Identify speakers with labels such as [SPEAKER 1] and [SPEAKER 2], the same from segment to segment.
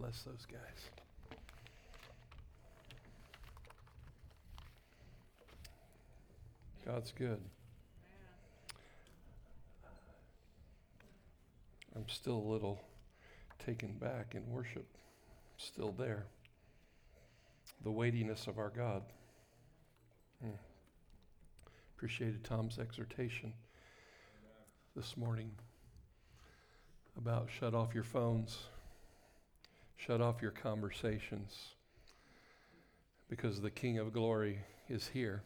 [SPEAKER 1] bless those guys. God's good. I'm still a little taken back in worship, still there. The weightiness of our God. Hmm. Appreciated Tom's exhortation this morning about shut off your phones, shut off your conversations, because the King of glory is here.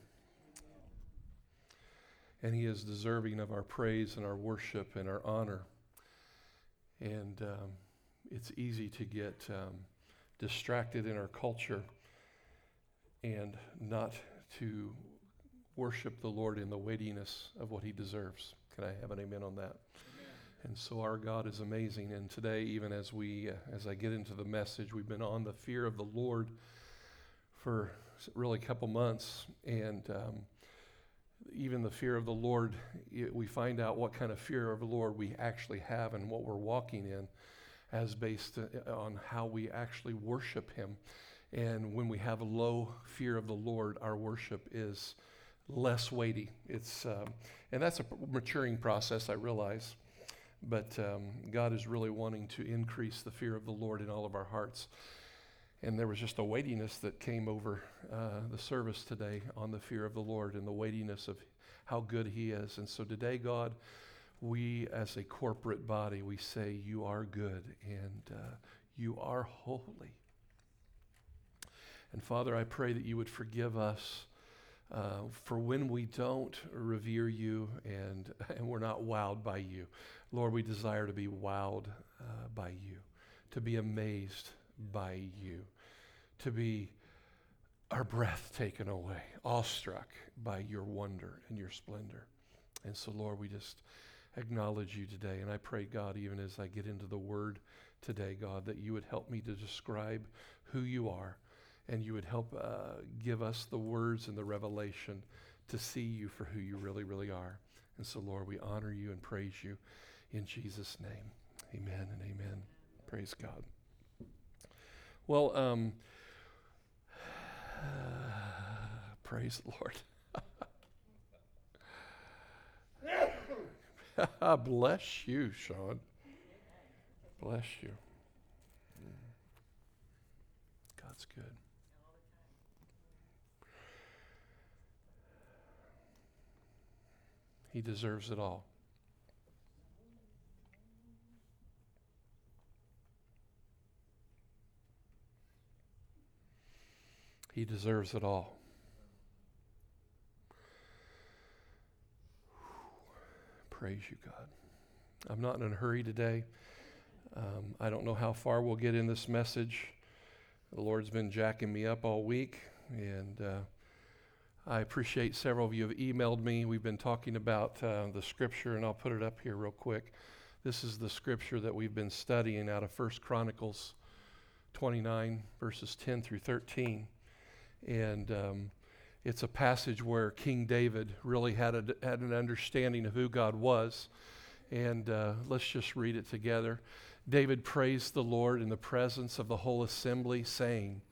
[SPEAKER 1] And he is deserving of our praise and our worship and our honor. And um, it's easy to get um, distracted in our culture and not to worship the Lord in the weightiness of what he deserves. Can I have an amen on that? And so our God is amazing. And today, even as we, uh, as I get into the message, we've been on the fear of the Lord for really a couple months, and um, even the fear of the Lord, we find out what kind of fear of the Lord we actually have and what we're walking in, as based uh, on how we actually worship Him. And when we have a low fear of the Lord, our worship is less weighty. It's, um, and that's a maturing process, I realize. But um, God is really wanting to increase the fear of the Lord in all of our hearts. And there was just a weightiness that came over uh, the service today on the fear of the Lord and the weightiness of how good He is. And so today, God, we as a corporate body, we say, You are good and uh, you are holy. And Father, I pray that you would forgive us uh, for when we don't revere you and, and we're not wowed by you. Lord, we desire to be wowed uh, by you, to be amazed by you, to be our breath taken away, awestruck by your wonder and your splendor. And so, Lord, we just acknowledge you today. And I pray, God, even as I get into the word today, God, that you would help me to describe who you are and you would help uh, give us the words and the revelation to see you for who you really, really are. And so, Lord, we honor you and praise you in Jesus' name. Amen and amen. Praise God. Well, um, uh, praise the Lord. Bless you, Sean. Bless you. God's good. He deserves it all. He deserves it all. Praise you, God. I'm not in a hurry today. Um, I don't know how far we'll get in this message. The Lord's been jacking me up all week, and uh, I appreciate several of you have emailed me. We've been talking about uh, the scripture, and I'll put it up here real quick. This is the scripture that we've been studying out of First Chronicles 29, verses 10 through 13. And um, it's a passage where King David really had, a, had an understanding of who God was. And uh, let's just read it together. David praised the Lord in the presence of the whole assembly, saying,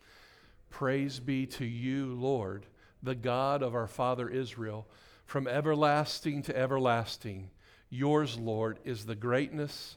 [SPEAKER 1] Praise be to you, Lord the God of our father Israel, from everlasting to everlasting. Yours, Lord, is the greatness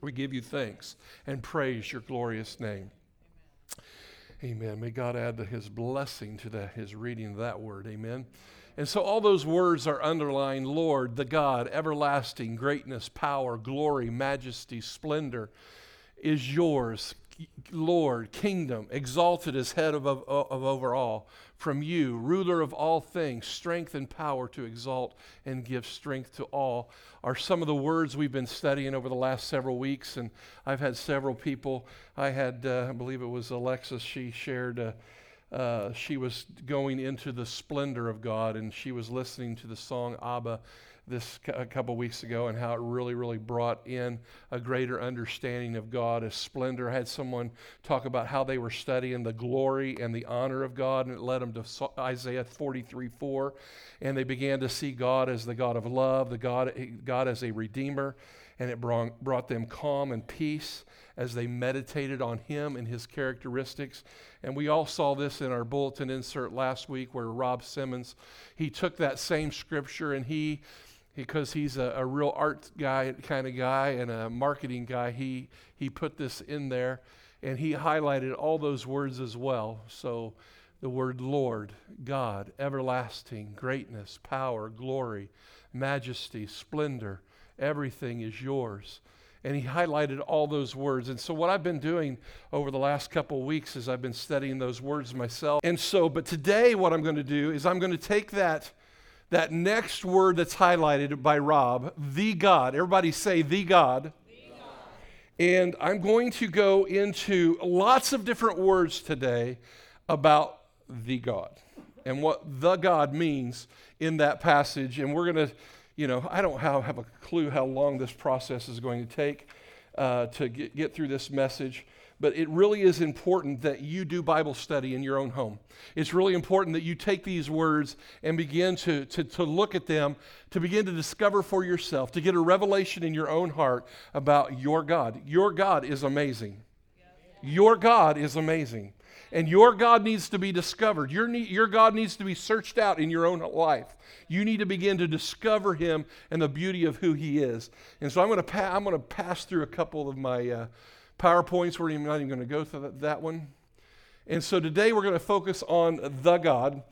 [SPEAKER 1] we give you thanks and praise your glorious name. Amen. Amen. May God add his blessing to his reading of that word. Amen. And so all those words are underlined Lord, the God, everlasting, greatness, power, glory, majesty, splendor is yours. Lord, kingdom, exalted as head of, of, of over all from you, ruler of all things, strength and power to exalt and give strength to all, are some of the words we've been studying over the last several weeks. And I've had several people. I had, uh, I believe it was Alexis, she shared. Uh, uh, she was going into the splendor of God, and she was listening to the song Abba this a couple weeks ago, and how it really, really brought in a greater understanding of God as splendor. I had someone talk about how they were studying the glory and the honor of God, and it led them to Isaiah 43 4. And they began to see God as the God of love, the God, eh, God as a redeemer, and it brought, brought them calm and peace as they meditated on Him and His characteristics. And we all saw this in our bulletin insert last week where Rob Simmons, he took that same scripture and he because he's a, a, real art guy kind of guy and a marketing guy, he, he put this in there and he highlighted all those words as well. So the word Lord, God, everlasting, greatness, power, glory, majesty, splendor, everything is yours. And he highlighted all those words. And so, what I've been doing over the last couple of weeks is I've been studying those words myself. And so, but today, what I'm going to do is I'm going to take that that next word that's highlighted by Rob, the God. Everybody say, the God. And I'm going to go into lots of different words today about the God and what the God means in that passage. And we're going to, you know, I don't have, a clue how long this process is going to take uh, to get, get through this message but it really is important that you do Bible study in your own home. It's really important that you take these words and begin to, to, to look at them, to begin to discover for yourself, to get a revelation in your own heart about your God. Your God is amazing. Your God is amazing. And your God needs to be discovered. Your, your God needs to be searched out in your own life. You need to begin to discover Him and the beauty of who He is. And so I'm going to, pa- I'm going to pass through a couple of my. Uh, PowerPoints. We're not even going to go through that one. And so today we're going to focus on the God.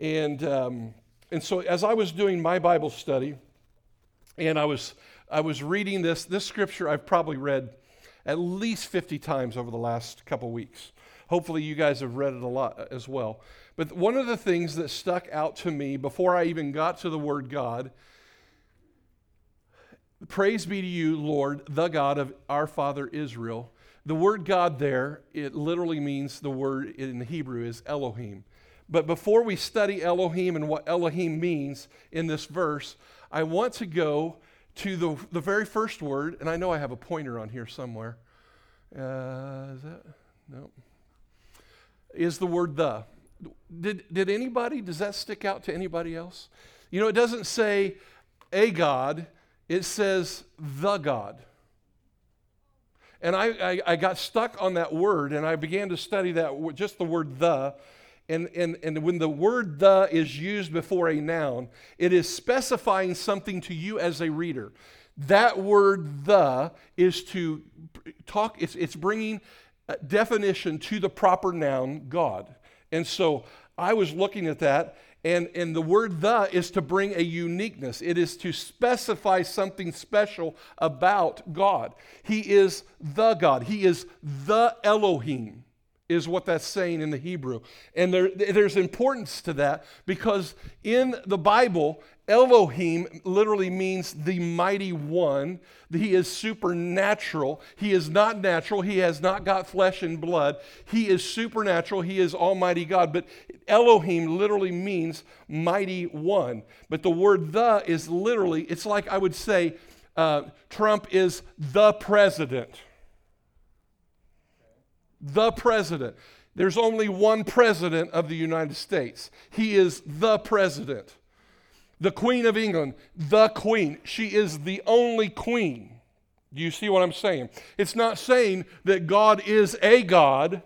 [SPEAKER 1] And, um, and so as I was doing my Bible study, and I was, I was reading this, this scripture I've probably read at least 50 times over the last couple weeks. Hopefully, you guys have read it a lot as well. But one of the things that stuck out to me before I even got to the word God Praise be to you, Lord, the God of our father Israel, the word God there, it literally means the word in Hebrew is Elohim. But before we study Elohim and what Elohim means in this verse, I want to go to the, the very first word, and I know I have a pointer on here somewhere. Uh, is that? No. Is the word the. Did, did anybody, does that stick out to anybody else? You know, it doesn't say a God, it says the God. And I, I, I, got stuck on that word and I began to study that, just the word the. And, and, and when the word the is used before a noun, it is specifying something to you as a reader. That word the is to talk, it's, it's bringing definition to the proper noun, God. And so I was looking at that and, and the word the is to bring a uniqueness. It is to specify something special about God. He is the God. He is the Elohim, is what that's saying in the Hebrew. And there, there's importance to that because in the Bible, Elohim literally means the mighty one. He is supernatural. He is not natural. He has not got flesh and blood. He is supernatural. He is Almighty God. But Elohim literally means mighty one. But the word the is literally, it's like I would say uh, Trump is the president. The president. There's only one president of the United States. He is the president the Queen of England, the Queen. She is the only Queen. Do you see what I'm saying? It's not saying that God is a God,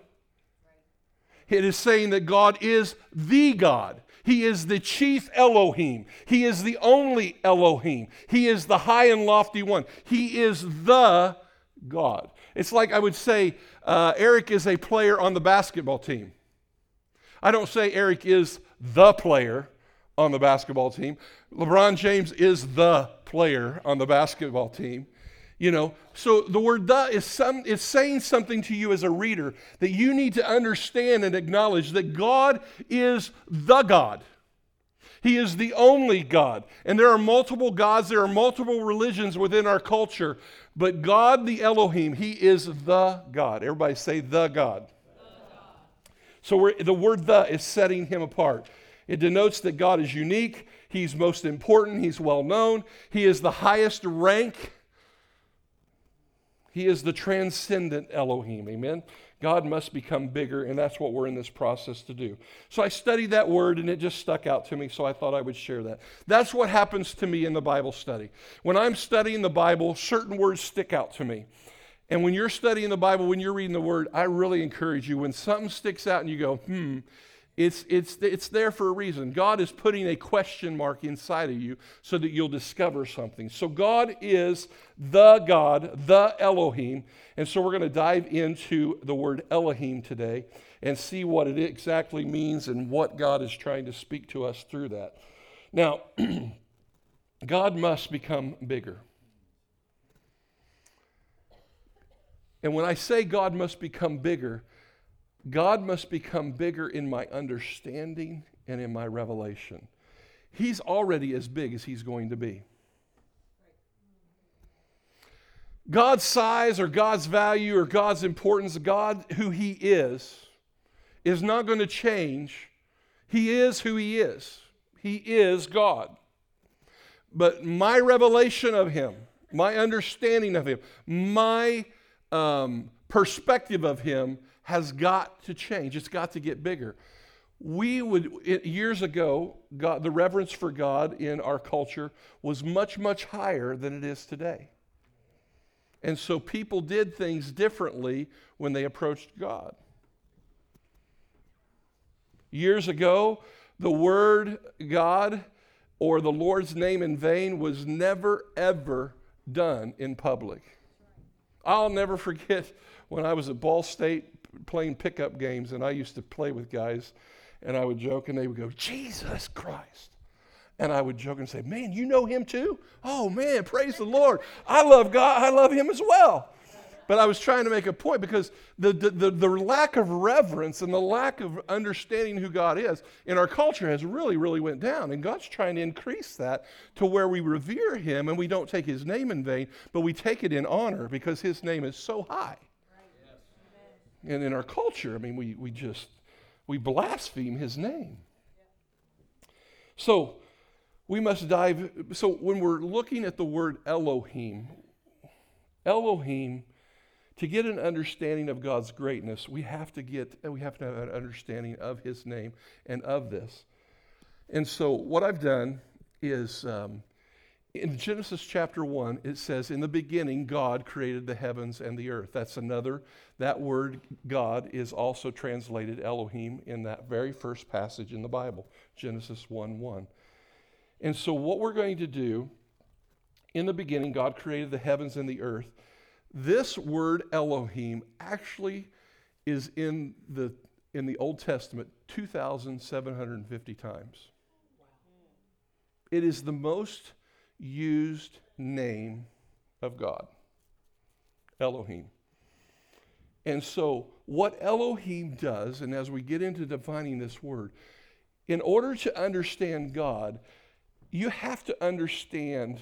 [SPEAKER 1] it is saying that God is the God. He is the chief Elohim. He is the only Elohim. He is the high and lofty one. He is the God. It's like I would say uh, Eric is a player on the basketball team. I don't say Eric is the player on the basketball team. LeBron James is the player on the basketball team. You know, so the word the is some is saying something to you as a reader that you need to understand and acknowledge that God is the God. He is the only God. And there are multiple gods, there are multiple religions within our culture, but God the Elohim, he is the God. Everybody say the God. So the word the is setting him apart. It denotes that God is unique, he's most important, he's well known, he is the highest rank. He is the transcendent Elohim. Amen. God must become bigger, and that's what we're in this process to do. So I studied that word, and it just stuck out to me, so I thought I would share that. That's what happens to me in the Bible study. When I'm studying the Bible, certain words stick out to me. And when you're studying the Bible, when you're reading the Word, I really encourage you when something sticks out and you go, hmm, it's, it's, it's there for a reason. God is putting a question mark inside of you so that you'll discover something. So, God is the God, the Elohim. And so, we're going to dive into the word Elohim today and see what it exactly means and what God is trying to speak to us through that. Now, God must become bigger. And when I say God must become bigger, God must become bigger in my understanding and in my revelation. He's already as big as he's going to be. God's size or God's value or God's importance, God who he is, is not going to change. He is who he is. He is God. But my revelation of him, my understanding of him, my um, perspective of him has got to change. It's got to get bigger. We would, years ago, God, the reverence for God in our culture was much, much higher than it is today. And so people did things differently when they approached God. Years ago, the word God or the Lord's name in vain was never, ever done in public. I'll never forget when I was at Ball State playing pickup games, and I used to play with guys, and I would joke, and they would go, Jesus Christ. And I would joke and say, Man, you know him too? Oh, man, praise the Lord. I love God, I love him as well. But I was trying to make a point because the, the, the, the, lack of reverence and the lack of understanding who God is in our culture has really, really went down. And God's trying to increase that to where we revere him and we don't take his name in vain, but we take it in honor because his name is so high. And in our culture, I mean, we, we just, we blaspheme his name. So we must dive. So when we're looking at the word Elohim, Elohim to get an understanding of God's greatness, we have to get we have to have an understanding of His name and of this. And so, what I've done is um, in Genesis chapter one, it says, "In the beginning, God created the heavens and the earth." That's another. That word God is also translated Elohim in that very first passage in the Bible, Genesis one one. And so, what we're going to do in the beginning, God created the heavens and the earth. This word Elohim actually is in the, in the Old Testament 2,750 times. It is the most used name of God, Elohim. And so, what Elohim does, and as we get into defining this word, in order to understand God, you have to understand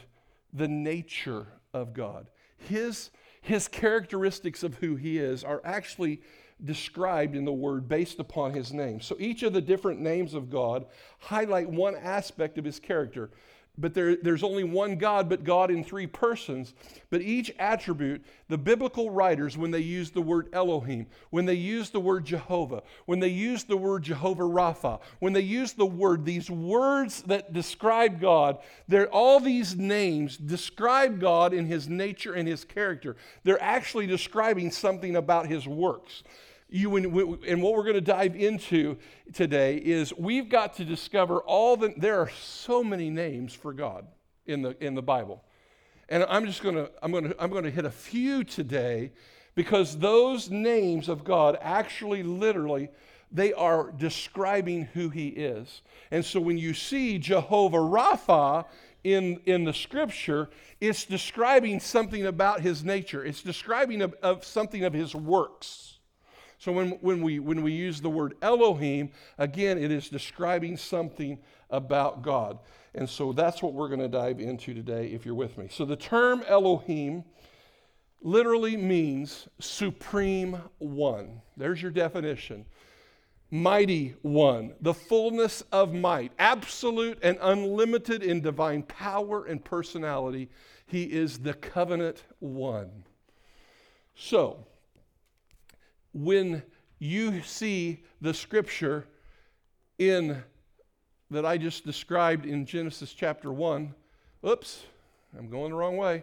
[SPEAKER 1] the nature of God. His his characteristics of who he is are actually described in the word based upon his name. So each of the different names of God highlight one aspect of his character but there, there's only one God, but God in three persons. But each attribute, the biblical writers, when they use the word Elohim, when they use the word Jehovah, when they use the word Jehovah Rapha, when they use the word, these words that describe God, they're all these names describe God in his nature and his character. They're actually describing something about his works you and what we're going to dive into today is we've got to discover all the there are so many names for god in the in the bible and i'm just going to i'm going to i'm going to hit a few today because those names of god actually literally they are describing who he is and so when you see jehovah rapha in, in the scripture, it's describing something about his nature. It's describing of, of something of his works. So when, when, we, when we use the word Elohim, again, it is describing something about God. And so that's what we're going to dive into today if you're with me. So the term Elohim literally means supreme one. There's your definition. mighty one, the fullness of might, absolute and unlimited in divine power and personality. He is the covenant one. So, when you see the scripture in that I just described in Genesis chapter 1, oops, I'm going the wrong way.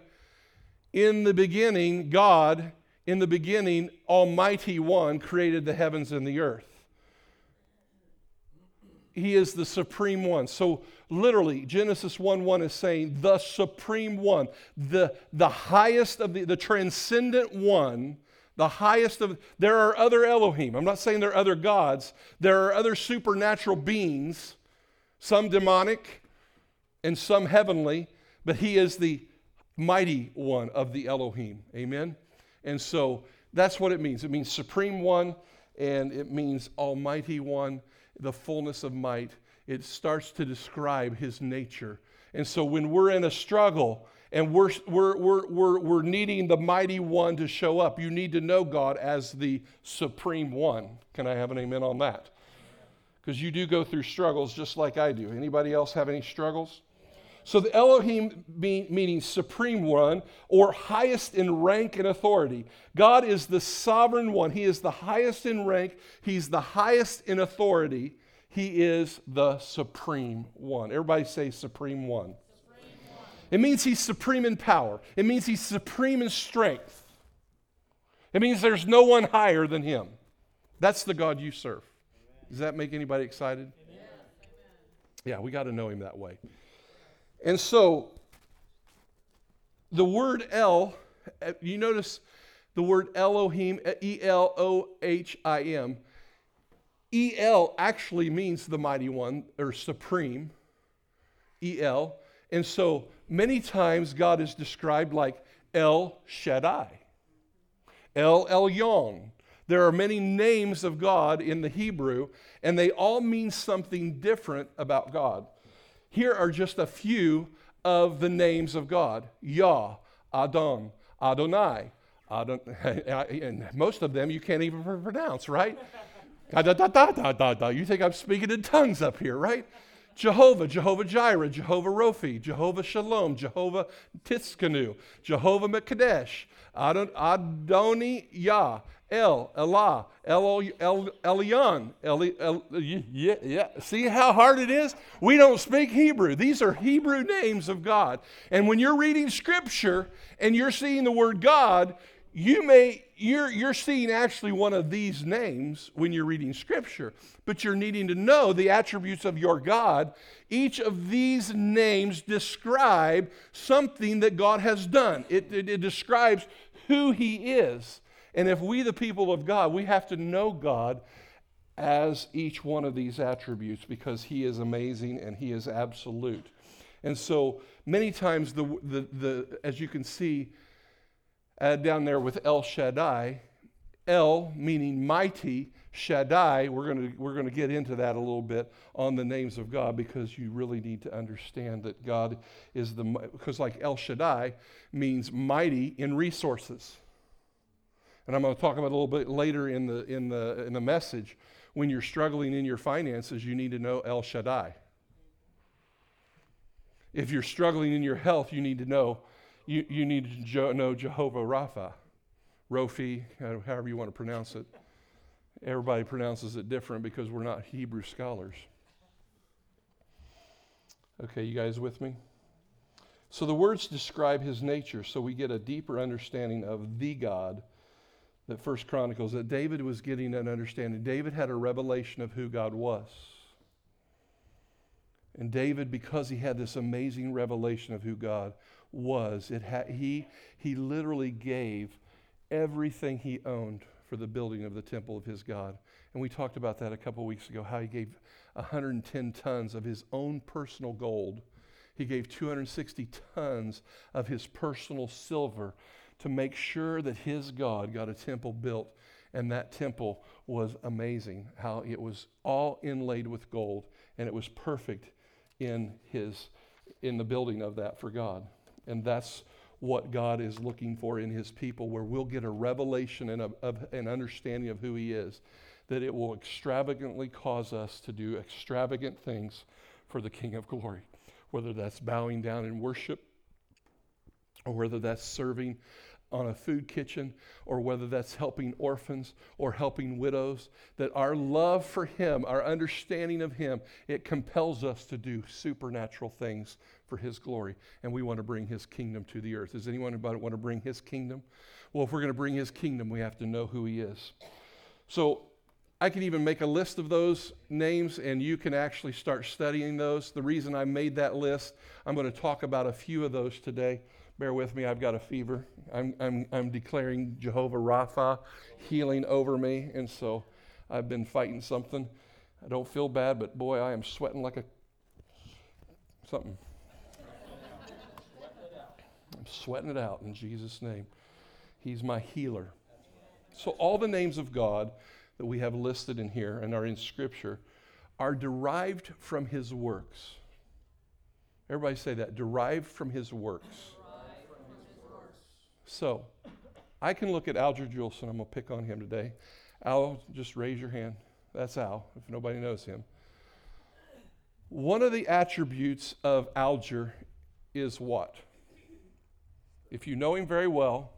[SPEAKER 1] In the beginning, God, in the beginning, Almighty One created the heavens and the earth. He is the supreme one. So literally, Genesis 1 1 is saying the supreme one, the, the highest of the, the transcendent one, the highest of there are other Elohim. I'm not saying there are other gods, there are other supernatural beings, some demonic and some heavenly, but he is the mighty one of the Elohim. Amen. And so that's what it means. It means supreme one and it means almighty one the fullness of might, it starts to describe his nature. And so when we're in a struggle and we're, we're, we're, we're, needing the mighty one to show up, you need to know God as the supreme one. Can I have an amen on that? Because you do go through struggles just like I do. Anybody else have any struggles? So the Elohim meaning supreme one or highest in rank and authority. God is the sovereign one. He is the highest in rank. He's the highest in authority. He is the supreme one. Everybody say supreme one. It means he's supreme in power. It means he's supreme in strength. It means there's no one higher than him. That's the God you serve. Does that make anybody excited? Amen. Yeah, we got to know him that way. And so the word El, eh, you notice the word Elohim, E L O H I M. E L actually means the mighty one or supreme. E L. And so many times God is described like El Shaddai, El Elyon. There are many names of God in the Hebrew, and they all mean something different about God. Here are just a few of the names of God Yah, Adon, Adonai. Adon, and most of them you can't even pronounce, right? you think I'm speaking in tongues up here, right? Jehovah, Jehovah Jireh, Jehovah Rophi, Jehovah Shalom, Jehovah Tsidkenu, Jehovah Mekadesh, Adon, Adoni Yah, El, Elah, El, El. El, El, yeah, yeah. See how hard it is? We don't speak Hebrew. These are Hebrew names of God. And when you're reading Scripture and you're seeing the word God, you may you're, you're seeing actually one of these names when you're reading scripture but you're needing to know the attributes of your god. Each of these names describe something that god has done. It, it, it describes who he is. And if we, the people of God, we have to know God as each one of these attributes because He is amazing and He is absolute. And so many times, the, the, the, as you can see uh, down there with El Shaddai, El meaning mighty, Shaddai, we're going to we're going to get into that a little bit on the names of God because you really need to understand that God is the, because like El Shaddai means mighty in resources. And I'm going to talk about a little bit later in the, in, the, in the message. When you're struggling in your finances, you need to know El Shaddai. If you're struggling in your health, you need to know you, you need to know Jehovah Rapha, Rofi, uh, however you want to pronounce it. Everybody pronounces it different because we're not Hebrew scholars. Okay, you guys with me? So the words describe his nature, so we get a deeper understanding of the God that First Chronicles that David was getting an understanding. David had a revelation of who God was. And David, because he had this amazing revelation of who God was, it ha- he, he literally gave everything he owned for the building of the temple of his God. And we talked about that a couple weeks ago, how he gave 110 tons of his own personal gold. He gave 260 tons of his personal silver to make sure that his God got a temple built. And that temple was amazing, how it was all inlaid with gold, and it was perfect in his in the building of that for God. And that's what God is looking for in his people, where we'll get a revelation and a, of, an understanding of who he is that it will extravagantly cause us to do extravagant things for the King of Glory, whether that's bowing down in worship or whether that's serving on a food kitchen or whether that's helping orphans or helping widows that our love for him our understanding of him it compels us to do supernatural things for his glory and we want to bring his kingdom to the earth does anyone about it want to bring his kingdom well if we're going to bring his kingdom we have to know who he is so I can even make a list of those names and you can actually start studying those. The reason I made that list, I'm going to talk about a few of those today. Bear with me, I've got a fever. I'm, I'm, I'm declaring Jehovah Rapha healing over me, and so I've been fighting something. I don't feel bad, but boy, I am sweating like a something. I'm sweating it out in Jesus' name. He's my healer. So, all the names of God that we have listed in here and are in Scripture are derived from His works. Everybody say that derived from His works. So, I can look at Alger Juleson. I'm going to pick on him today. Al, just raise your hand. That's Al, if nobody knows him. One of the attributes of Alger is what? If you know him very well,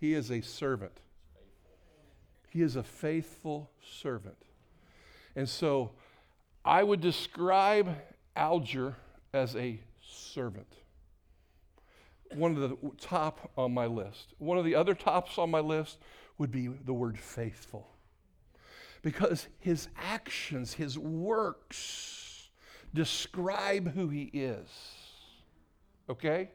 [SPEAKER 1] he is a servant. He is a faithful servant. And so I would describe Alger as a servant one of the top on my list. One of the other tops on my list would be the word faithful. Because his actions, his works describe who he is. Okay?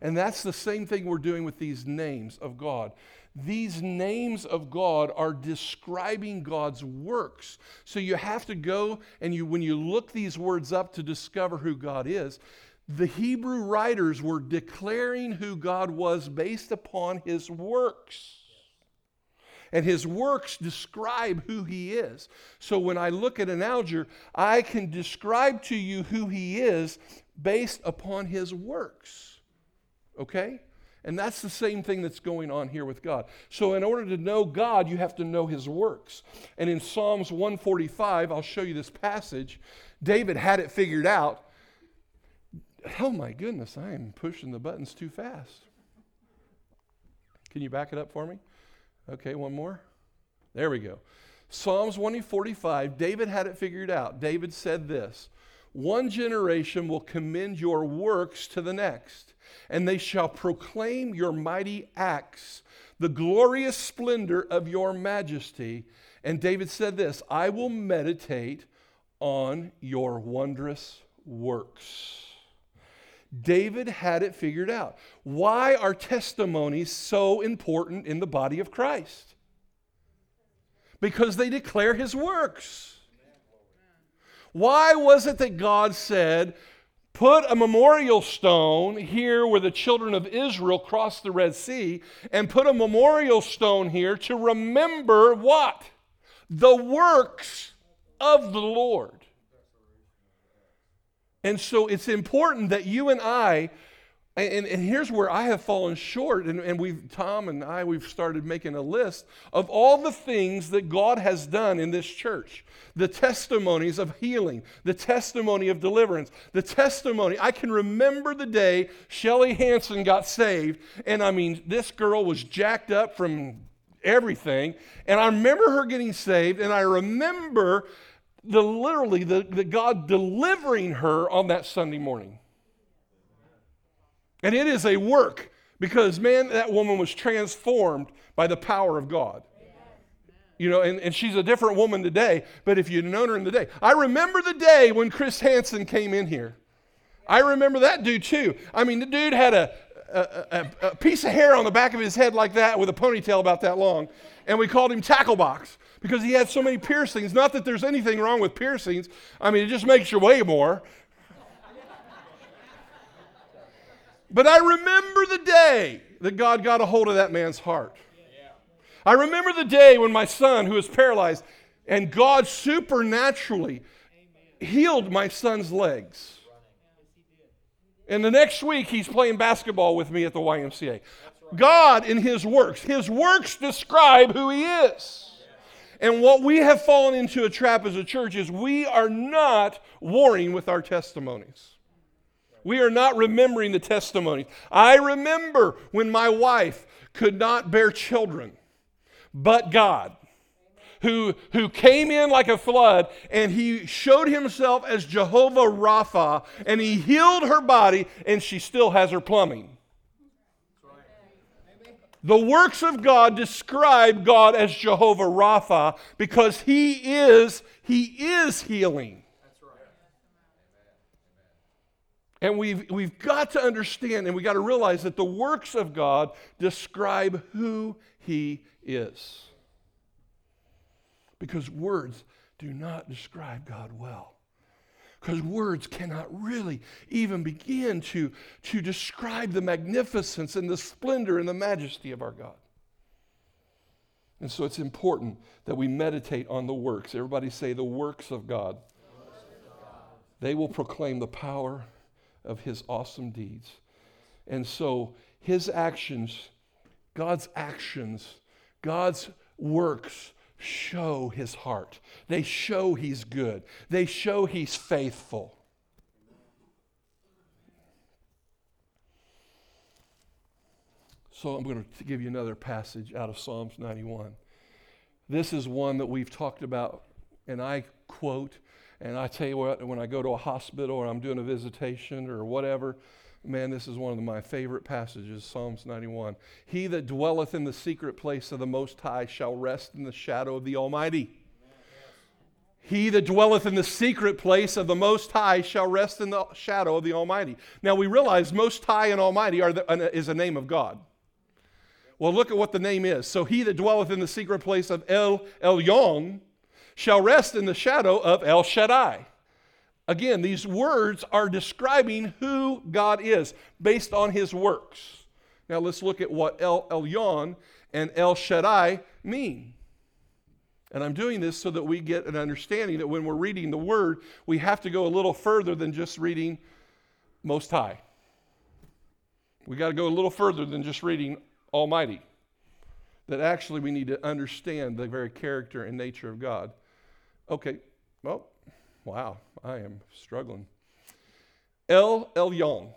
[SPEAKER 1] And that's the same thing we're doing with these names of God. These names of God are describing God's works. So you have to go and you when you look these words up to discover who God is, the Hebrew writers were declaring who God was based upon his works. And his works describe who he is. So when I look at an Alger, I can describe to you who he is based upon his works. Okay? And that's the same thing that's going on here with God. So, in order to know God, you have to know his works. And in Psalms 145, I'll show you this passage. David had it figured out oh my goodness, I am pushing the buttons too fast. Can you back it up for me? Okay, one more. There we go. Psalms 145, David had it figured out. David said this One generation will commend your works to the next, and they shall proclaim your mighty acts, the glorious splendor of your majesty. And David said this I will meditate on your wondrous works. David had it figured out. Why are testimonies so important in the body of Christ? Because they declare his works. Why was it that God said, Put a memorial stone here where the children of Israel crossed the Red Sea, and put a memorial stone here to remember what? The works of the Lord. And so it's important that you and I, and, and here's where I have fallen short, and, and we've, Tom and I, we've started making a list of all the things that God has done in this church the testimonies of healing, the testimony of deliverance, the testimony. I can remember the day Shelly Hanson got saved, and I mean, this girl was jacked up from everything. And I remember her getting saved, and I remember the literally the, the God delivering her on that Sunday morning. And it is a work because, man, that woman was transformed by the power of God. You know, and, and she's a different woman today, but if you'd known her in the day, I remember the day when Chris Hansen came in here. I remember that dude too. I mean, the dude had a, a, a, a piece of hair on the back of his head like that with a ponytail about that long, and we called him Tacklebox because he had so many piercings. Not that there's anything wrong with piercings, I mean, it just makes you weigh more. But I remember the day that God got a hold of that man's heart. I remember the day when my son, who was paralyzed, and God supernaturally healed my son's legs. And the next week, he's playing basketball with me at the YMCA. God in His works. His works describe who He is. And what we have fallen into a trap as a church is we are not warring with our testimonies. We are not remembering the testimonies. I remember when my wife could not bear children, but God who, who came in like a flood and he showed himself as Jehovah Rapha and he healed her body and she still has her plumbing. The works of God describe God as Jehovah Rapha because he is he is healing. And we've, we've got to understand and we've got to realize that the works of God describe who He is because words do not describe God well. Because words cannot really even begin to, to describe the magnificence and the splendor and the majesty of our God. And so it's important that we meditate on the works. Everybody say the works of God. They will proclaim the power of his awesome deeds. And so his actions, God's actions, God's works show his heart. They show he's good. They show he's faithful. So I'm going to give you another passage out of Psalms 91. This is one that we've talked about, and I quote, and I tell you what, when I go to a hospital or I'm doing a visitation or whatever, Man, this is one of my favorite passages, Psalms 91. He that dwelleth in the secret place of the Most High shall rest in the shadow of the Almighty. He that dwelleth in the secret place of the Most High shall rest in the shadow of the Almighty. Now we realize Most High and Almighty the, is a name of God. Well, look at what the name is. So he that dwelleth in the secret place of El Elyon shall rest in the shadow of El Shaddai. Again, these words are describing who God is based on his works. Now let's look at what El Elyon and El Shaddai mean. And I'm doing this so that we get an understanding that when we're reading the word, we have to go a little further than just reading Most High. We got to go a little further than just reading Almighty. That actually we need to understand the very character and nature of God. Okay, well, Wow, I am struggling. El Elyon.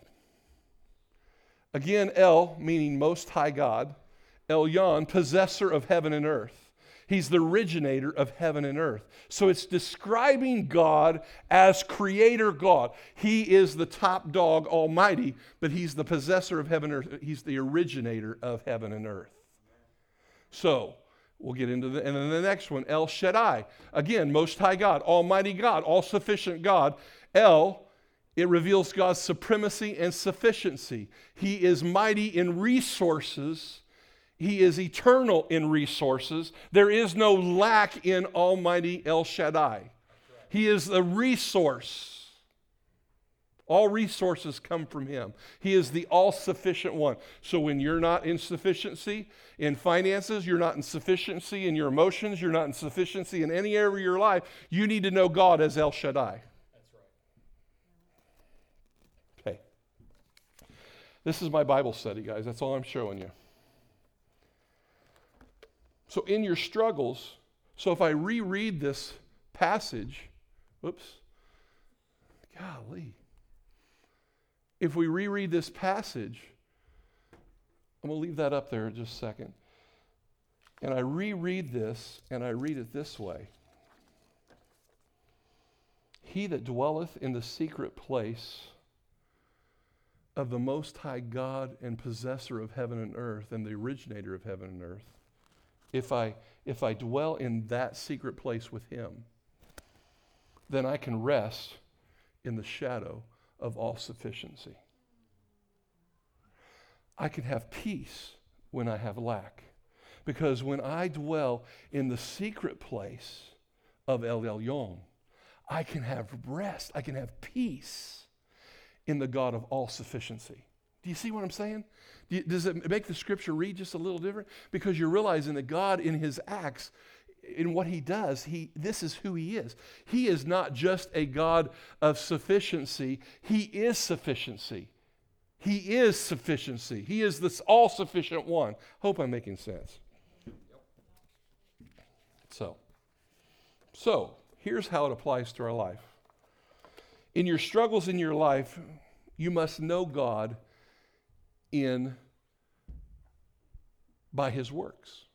[SPEAKER 1] Again, El meaning most high God. El Elyon, possessor of heaven and earth. He's the originator of heaven and earth. So it's describing God as creator God. He is the top dog, almighty, but he's the possessor of heaven and earth. He's the originator of heaven and earth. So, We'll get into the, and then the next one, El Shaddai. Again, Most High God, Almighty God, all sufficient God. El, it reveals God's supremacy and sufficiency. He is mighty in resources, He is eternal in resources. There is no lack in Almighty El Shaddai. He is the resource. All resources come from Him. He is the all sufficient one. So when you're not in sufficiency in finances, you're not in sufficiency in your emotions, you're not in sufficiency in any area of your life, you need to know God as El Shaddai. That's right. Okay. This is my Bible study, guys. That's all I'm showing you. So in your struggles, so if I reread this passage, whoops, golly if we reread this passage, I'm going to leave that up there just a second. And I reread this and I read it this way He that dwelleth in the secret place of the Most High God and possessor of heaven and earth and the originator of heaven and earth, if I, if I dwell in that secret place with Him, then I can rest in the shadow of all sufficiency. I can have peace when I have lack. Because when I dwell in the secret place of El Elyon, I can have rest, I can have peace in the God of all sufficiency. Do you see what I'm saying? Does it make the scripture read just a little different? Because you're realizing that God, in his acts, in what he does, he, this is who he is. He is not just a God of sufficiency, he is sufficiency. He is sufficiency. He is this all sufficient one. Hope I'm making sense. So, so here's how it applies to our life. In your struggles in your life, you must know God in by his works.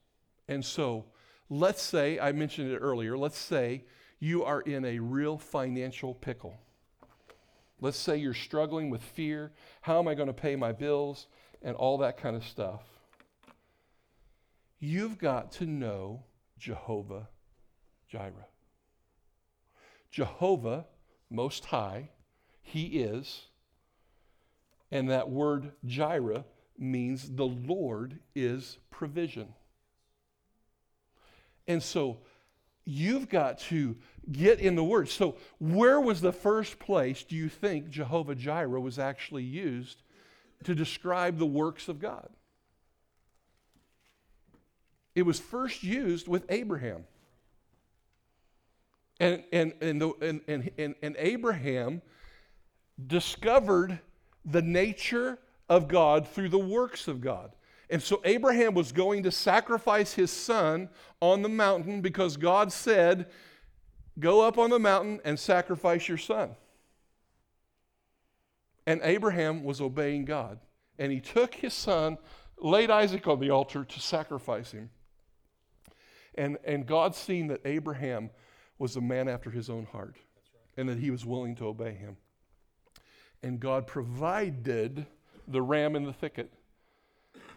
[SPEAKER 1] And so, let's say I mentioned it earlier, let's say you are in a real financial pickle. Let's say you're struggling with fear. How am I going to pay my bills? And all that kind of stuff. You've got to know Jehovah Jireh. Jehovah, Most High, He is. And that word Jireh means the Lord is provision. And so you've got to get in the Word. So, where was the first place do you think Jehovah Jireh was actually used to describe the works of God? It was first used with Abraham. And, and, and, the, and, and, and, and Abraham discovered the nature of God through the works of God. And so Abraham was going to sacrifice his son on the mountain because God said, Go up on the mountain and sacrifice your son. And Abraham was obeying God. And he took his son, laid Isaac on the altar to sacrifice him. And, and God seen that Abraham was a man after his own heart right. and that he was willing to obey him. And God provided the ram in the thicket.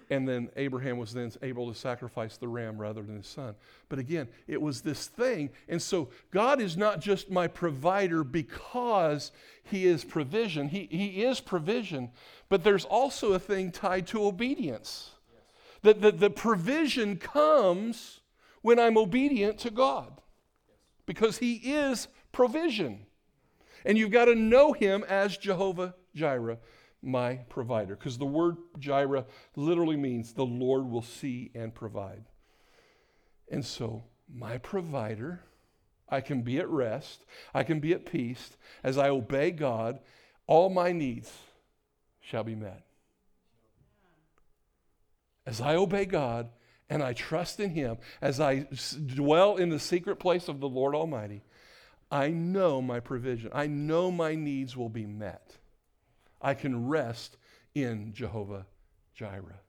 [SPEAKER 1] And then Abraham was then able to sacrifice the ram rather than his son. But again, it was this thing. And so God is not just my provider because he is provision. He, he is provision. But there's also a thing tied to obedience. That the, the provision comes when I'm obedient to God. Because he is provision. And you've got to know him as Jehovah Jireh my provider. Because the word Jireh literally means the Lord will see and provide. And so, my provider, I can be at rest, I can be at peace. As I obey God, all my needs shall be met. As I obey God and I trust in Him, as I dwell in the secret place of the Lord Almighty, I know my provision. I know my needs will be met. I can rest in Jehovah Jireh,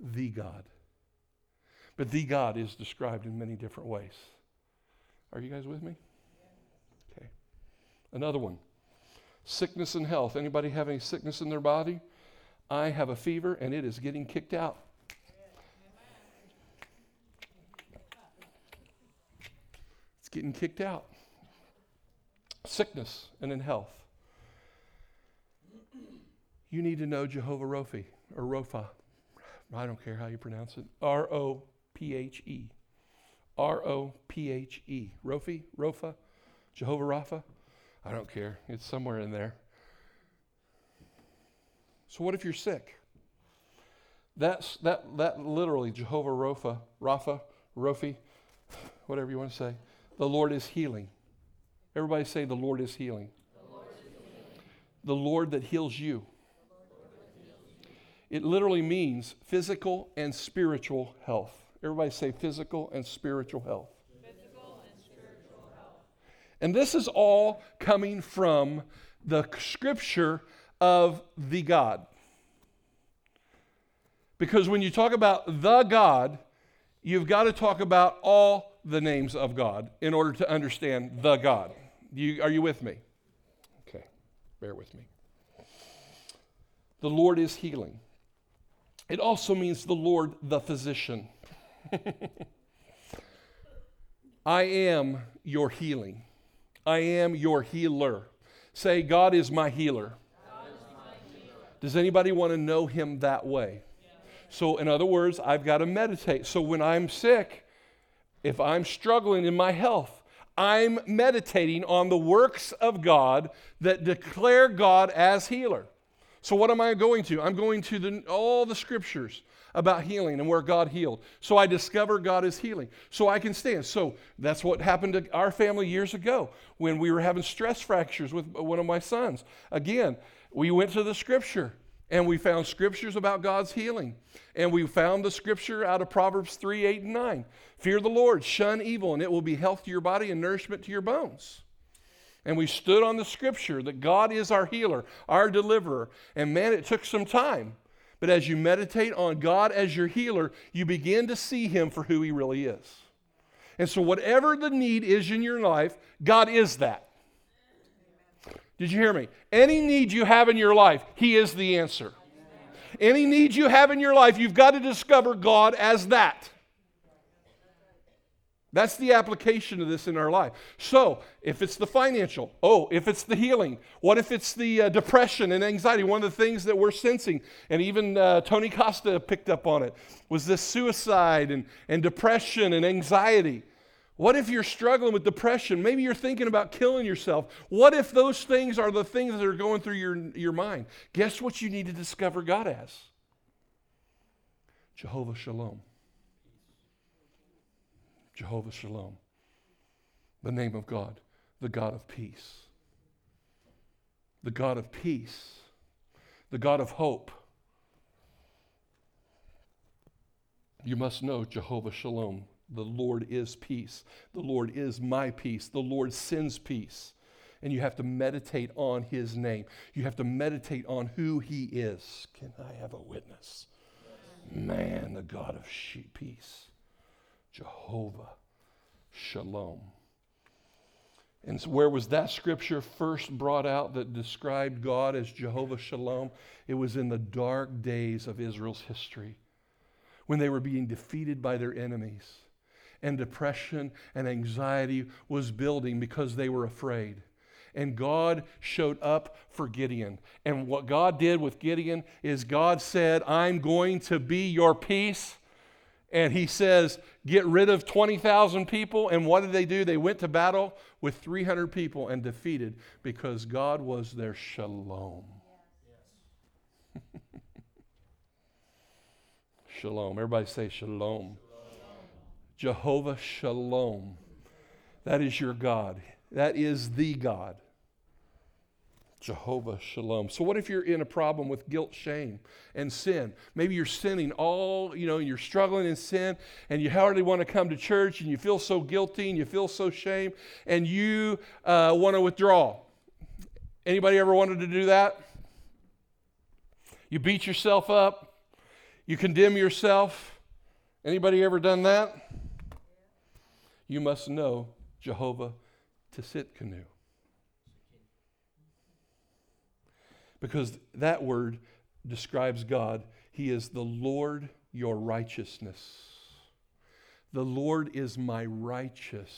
[SPEAKER 1] the God. But the God is described in many different ways. Are you guys with me? Okay. Another one. Sickness and health. Anybody have any sickness in their body? I have a fever and it is getting kicked out. It's getting kicked out. Sickness and in health you need to know Jehovah Rophi or Rofa. I don't care how you pronounce it. R O P H E. R O P H E. Rophi? Rofa? Jehovah Rapha? I don't care. It's somewhere in there. So what if you're sick? That's that that literally Jehovah Rapha, Rapha, Rophi, whatever you want to say. The Lord is healing. Everybody say the Lord is healing. The Lord, is healing. The Lord that heals you. It literally means physical and spiritual health. Everybody say physical and spiritual health. Physical and spiritual health. And this is all coming from the scripture of the God. Because when you talk about the God, you've got to talk about all the names of God in order to understand the God. You, are you with me? Okay, bear with me. The Lord is healing. It also means the Lord, the physician. I am your healing. I am your healer. Say, God is my healer. Does anybody want to know him that way? So, in other words, I've got to meditate. So, when I'm sick, if I'm struggling in my health, I'm meditating on the works of God that declare God as healer. So, what am I going to? I'm going to the, all the scriptures. about healing and where God healed. So I discover God is healing. So I can stand. So that's what happened to our family years ago when we were having stress fractures with one of my sons. Again, we went to the scripture and we found scriptures about God's healing. And we found the scripture out of Proverbs 3 8 and 9. Fear the Lord, shun evil, and it will be health to your body and nourishment to your bones. And we stood on the scripture that God is our healer, our deliverer. And man, it took some time. But as you meditate on God as your healer, you begin to see him for who he really is. And so, whatever the need is in your life, God is that. Did you hear me? Any need you have in your life, He is the answer. Any need you have in your life, you've got to discover God as that. That's the application of this in our life. So, if it's the financial, oh, if it's the healing, what if it's the uh, depression and anxiety? One of the things that we're sensing, and even uh, Tony Costa picked up on it, was this suicide and, and depression and anxiety. What if you're struggling with depression? Maybe you're thinking about killing yourself. What if those things are the things that are going through your, your mind? Guess what you need to discover God as? Jehovah Shalom. Jehovah Shalom, the name of God, the God of peace, the God of peace, the God of hope. You must know Jehovah Shalom. The Lord is peace. The Lord is my peace. The Lord sends peace. And you have to meditate on his name. You have to meditate on who he is. Can I have a witness? Man, the God of peace. Jehovah Shalom. And so where was that scripture first brought out that described God as Jehovah Shalom? It was in the dark days of Israel's history when they were being defeated by their enemies. And depression and anxiety was building because they were afraid. And God showed up for Gideon. And what God did with Gideon is God said, I'm going to be your peace and he says, Get rid of 20,000 people. And what did they do? They went to battle with 300 people and defeated because God was their shalom. shalom. Everybody say shalom. shalom. Jehovah Shalom. That is your God. That is the God. Jehovah Shalom. So, what if you're in a problem with guilt, shame, and sin? Maybe you're sinning all, you know, and you're struggling in sin, and you hardly want to come to church, and you feel so guilty, and you feel so shame, and you uh, want to withdraw. Anybody ever wanted to do that? You beat yourself up, you condemn yourself. Anybody ever done that? You must know Jehovah Tsidkenu. Because that word describes God. He is the Lord your righteousness. The Lord is my righteousness.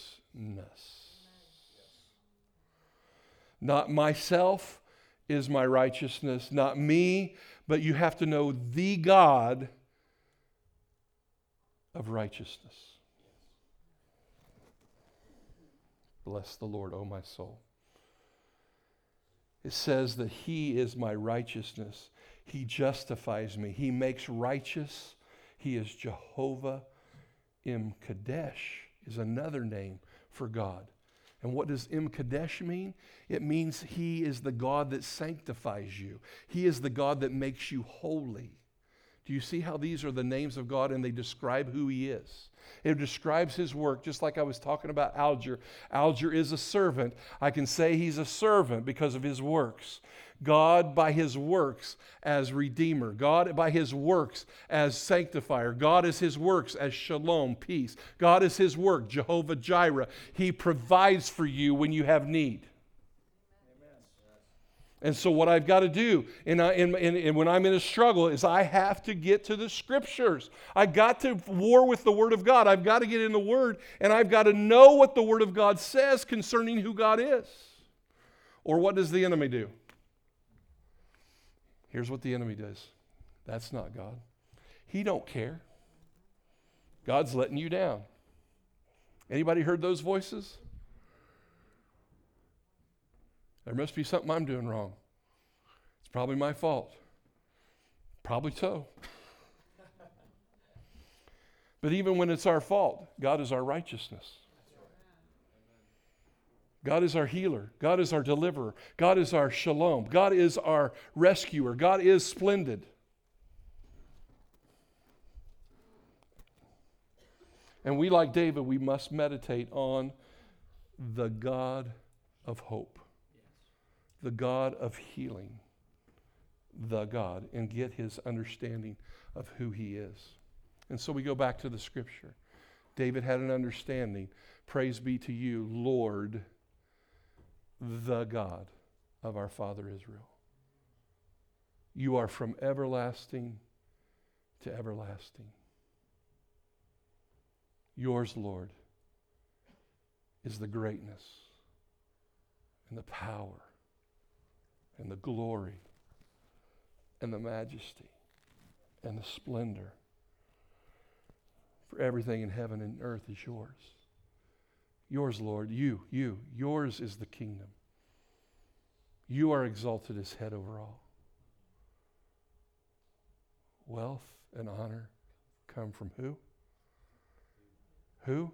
[SPEAKER 1] Not myself is my righteousness, not me, but you have to know the God of righteousness. Bless the Lord, O my soul it says that He is my righteousness. He justifies me. He makes righteous. He is Jehovah Im Kadesh, is another name for God. And what does Im Kadesh mean? It means He is the God that sanctifies you, He is the God that makes you holy. Do you see how these are the names of God and they describe who He is? It describes his work, just like I was talking about Alger. Alger is a servant. I can say he's a servant because of his works. God by his works as Redeemer, God by his works as Sanctifier, God is his works as Shalom, peace. God is his work, Jehovah Jireh. He provides for you when you have need. And so, what I've got to do in, in, in, in, when I'm in a struggle is I have to get to the scriptures. I got to war with the Word of God. I've got to get in the Word, and I've got to know what the Word of God says concerning who God is. Or what does the enemy do? Here's what the enemy does. That's not God. He don't care. God's letting you down. Anybody heard those voices? There must be something I'm doing wrong. It's probably my fault. Probably so. But even when it's our fault, God is our righteousness. God is our healer. God is our deliverer. God is our shalom. God is our rescuer. God is splendid. And we, like David, we must meditate on the God of hope, the God of healing, the God, and get his understanding of who he is. And so we go back to the scripture. David had an understanding. Praise be to you, Lord, the God of our father Israel. You are from everlasting to everlasting. Yours, Lord, is the greatness and the power and the glory and the majesty and the splendor. For everything in heaven and earth is yours. Yours, Lord, you, you, yours is the kingdom. You are exalted as head over all. Wealth and honor come from who? Who?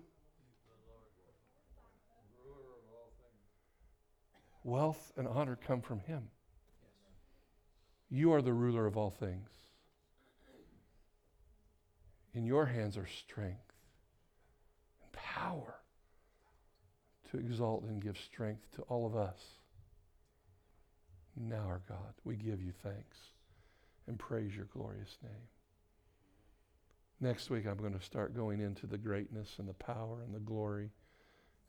[SPEAKER 1] Wealth and honor come from Him. You are the ruler of all things. In your hands are strength and power to exalt and give strength to all of us. Now, our God, we give you thanks and praise your glorious name. Next week, I'm going to start going into the greatness and the power and the glory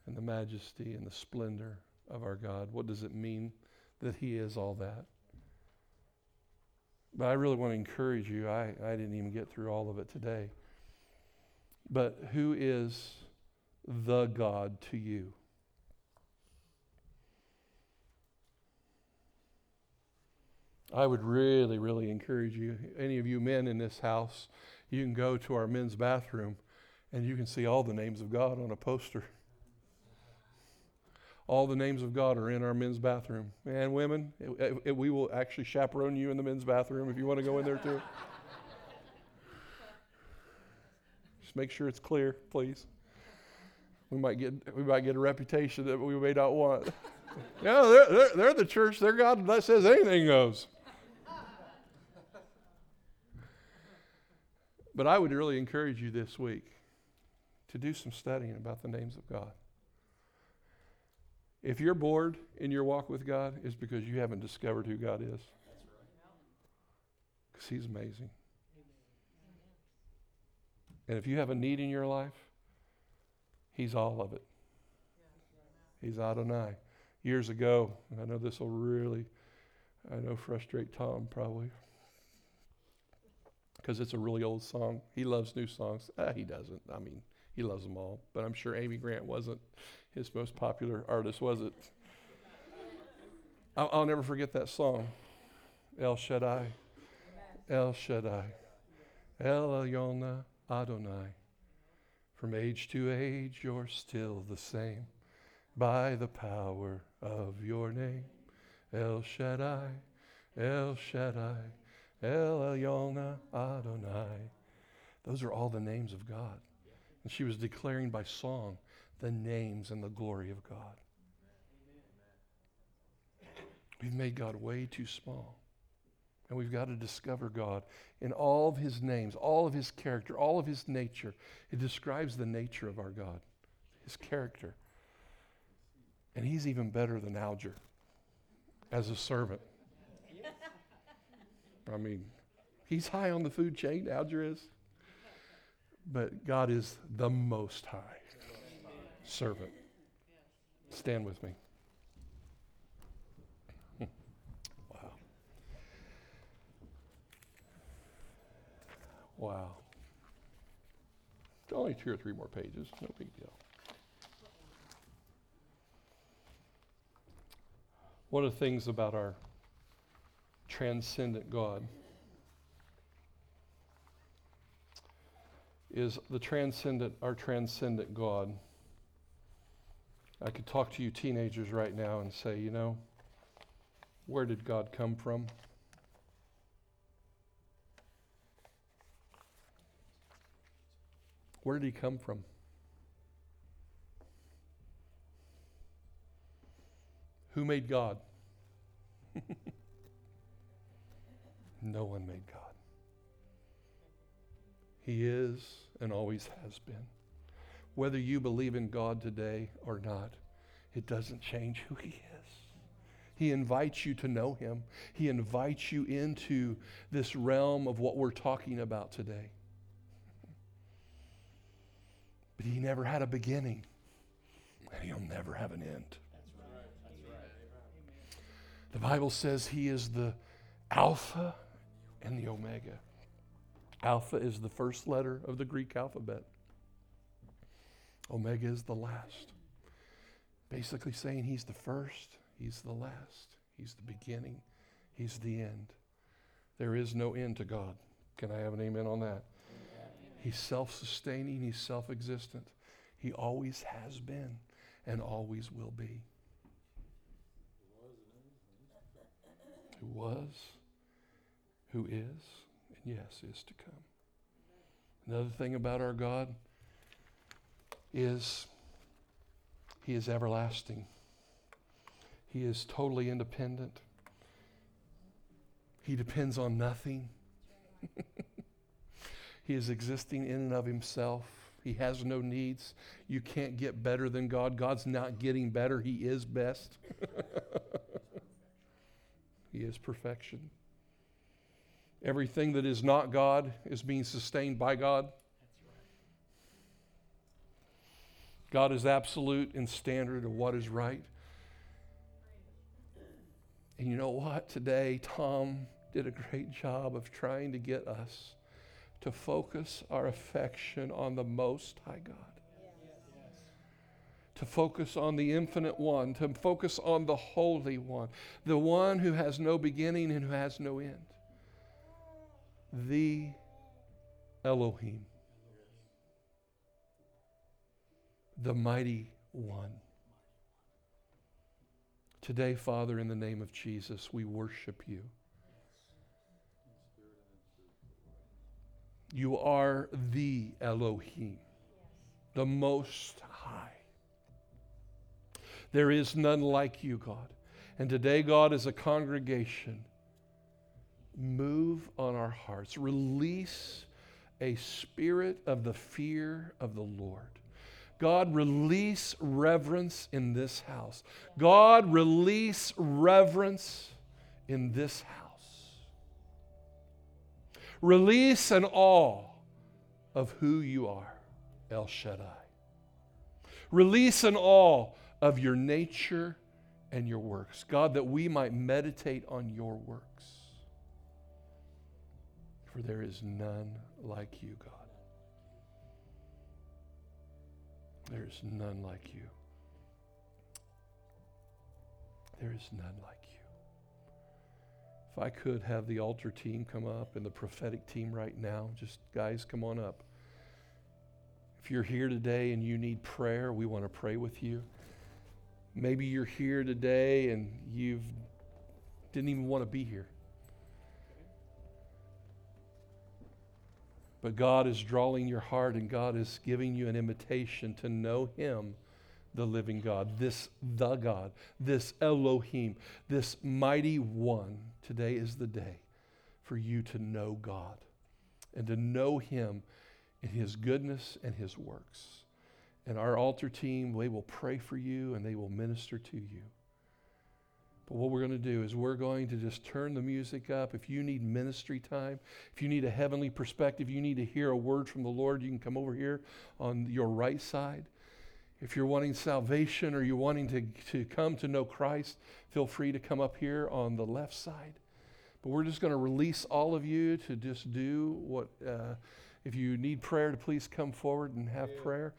[SPEAKER 1] and the majesty and the splendor of our God. What does it mean that He is all that? But I really want to encourage you. I, I didn't even get through all of it today. But who is the God to you? I would really, really encourage you, any of you men in this house, you can go to our men's bathroom and you can see all the names of God on a poster. All the names of God are in our men's bathroom. And women, it, it, we will actually chaperone you in the men's bathroom if you want to go in there too. Just make sure it's clear, please. We might get we might get a reputation that we may not want. yeah, they're, they're, they're the church. They're God that says anything goes. But I would really encourage you this week to do some studying about the names of God. If you're bored in your walk with God, it's because you haven't discovered who God is. Because He's amazing. And if you have a need in your life, He's all of it. He's Adonai. Years ago, I know this will really, I know, frustrate Tom probably because it's a really old song. He loves new songs. Uh, he doesn't. I mean, he loves them all. But I'm sure Amy Grant wasn't his most popular artist, was it? I'll, I'll never forget that song. El Shaddai. El Shaddai. El Elyon Adonai. From age to age, you're still the same by the power of your name. El Shaddai. El Shaddai. El Elyon Adonai. Those are all the names of God. And she was declaring by song the names and the glory of God. We've made God way too small. And we've got to discover God in all of his names, all of his character, all of his nature. It describes the nature of our God, his character. And he's even better than Alger as a servant. I mean, he's high on the food chain, Alger is. But God is the most high servant. Stand with me. Hmm. Wow. Wow. Only two or three more pages. No big deal. One of the things about our transcendent God is the transcendent, our transcendent God. I could talk to you teenagers right now and say, you know, where did God come from? Where did he come from? Who made God? no one made God. He is and always has been. Whether you believe in God today or not, it doesn't change who He is. He invites you to know Him, He invites you into this realm of what we're talking about today. But He never had a beginning, and He'll never have an end. The Bible says He is the Alpha and the Omega. Alpha is the first letter of the Greek alphabet. Omega is the last. Basically saying he's the first, he's the last, he's the beginning, he's the end. There is no end to God. Can I have an amen on that? He's self sustaining, he's self existent. He always has been and always will be. Who was, who is, and yes, is to come. Another thing about our God is He is everlasting. He is totally independent. He depends on nothing. he is existing in and of Himself. He has no needs. You can't get better than God. God's not getting better. He is best. he is perfection. Everything that is not God is being sustained by God. God is absolute in standard of what is right. And you know what? Today, Tom did a great job of trying to get us to focus our affection on the Most High God. To focus on the infinite one, to focus on the Holy One, the one who has no beginning and who has no end the Elohim, the mighty one. Today, Father, in the name of Jesus, we worship you. You are the Elohim, the Most High. There is none like you, God. And today, God, as a congregation, move on our hearts. Release a spirit of the fear of the Lord. God, release reverence in this house. God, release reverence in this house. Release an awe of who you are, El Shaddai. Release an awe of your nature and your works. God, that we might meditate on your works for there is none like you, God. There is none like you. There is none like you. If I could have the altar team come up and the prophetic team right now, just guys, come on up. If you're here today and you need prayer, we want to pray with you. Maybe you're here today and you didn't even want to be here. But God is drawing your heart and God is giving you an invitation to know Him, the living God, this the God, this Elohim, this mighty one. Today is the day for you to know God and to know Him in His goodness and His works. And our altar team, they will pray for you and they will minister to you. But what we're going to do is we're going to just turn the music up. If you need ministry time, if you need a heavenly perspective, you need to hear a word from the Lord, you can come over here on your right side. If you're wanting salvation or you're wanting to, to come to know Christ, feel free to come up here on the left side. But we're just going to release all of you to just do what, uh, if you need prayer, to please come forward and have yeah. prayer.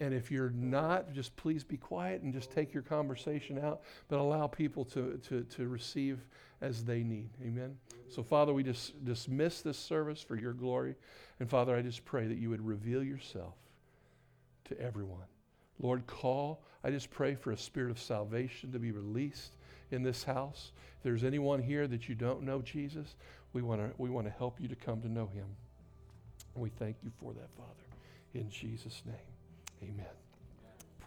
[SPEAKER 1] And if you're not, just please be quiet and just take your conversation out, but allow people to, to, to receive as they need. Amen. So, Father, we just dismiss this service for your glory. And, Father, I just pray that you would reveal yourself to everyone. Lord, call. I just pray for a spirit of salvation to be released in this house. If there's anyone here that you don't know Jesus, we want to we want to help you to come to know him. We thank you for that, Father. In Jesus' name, amen.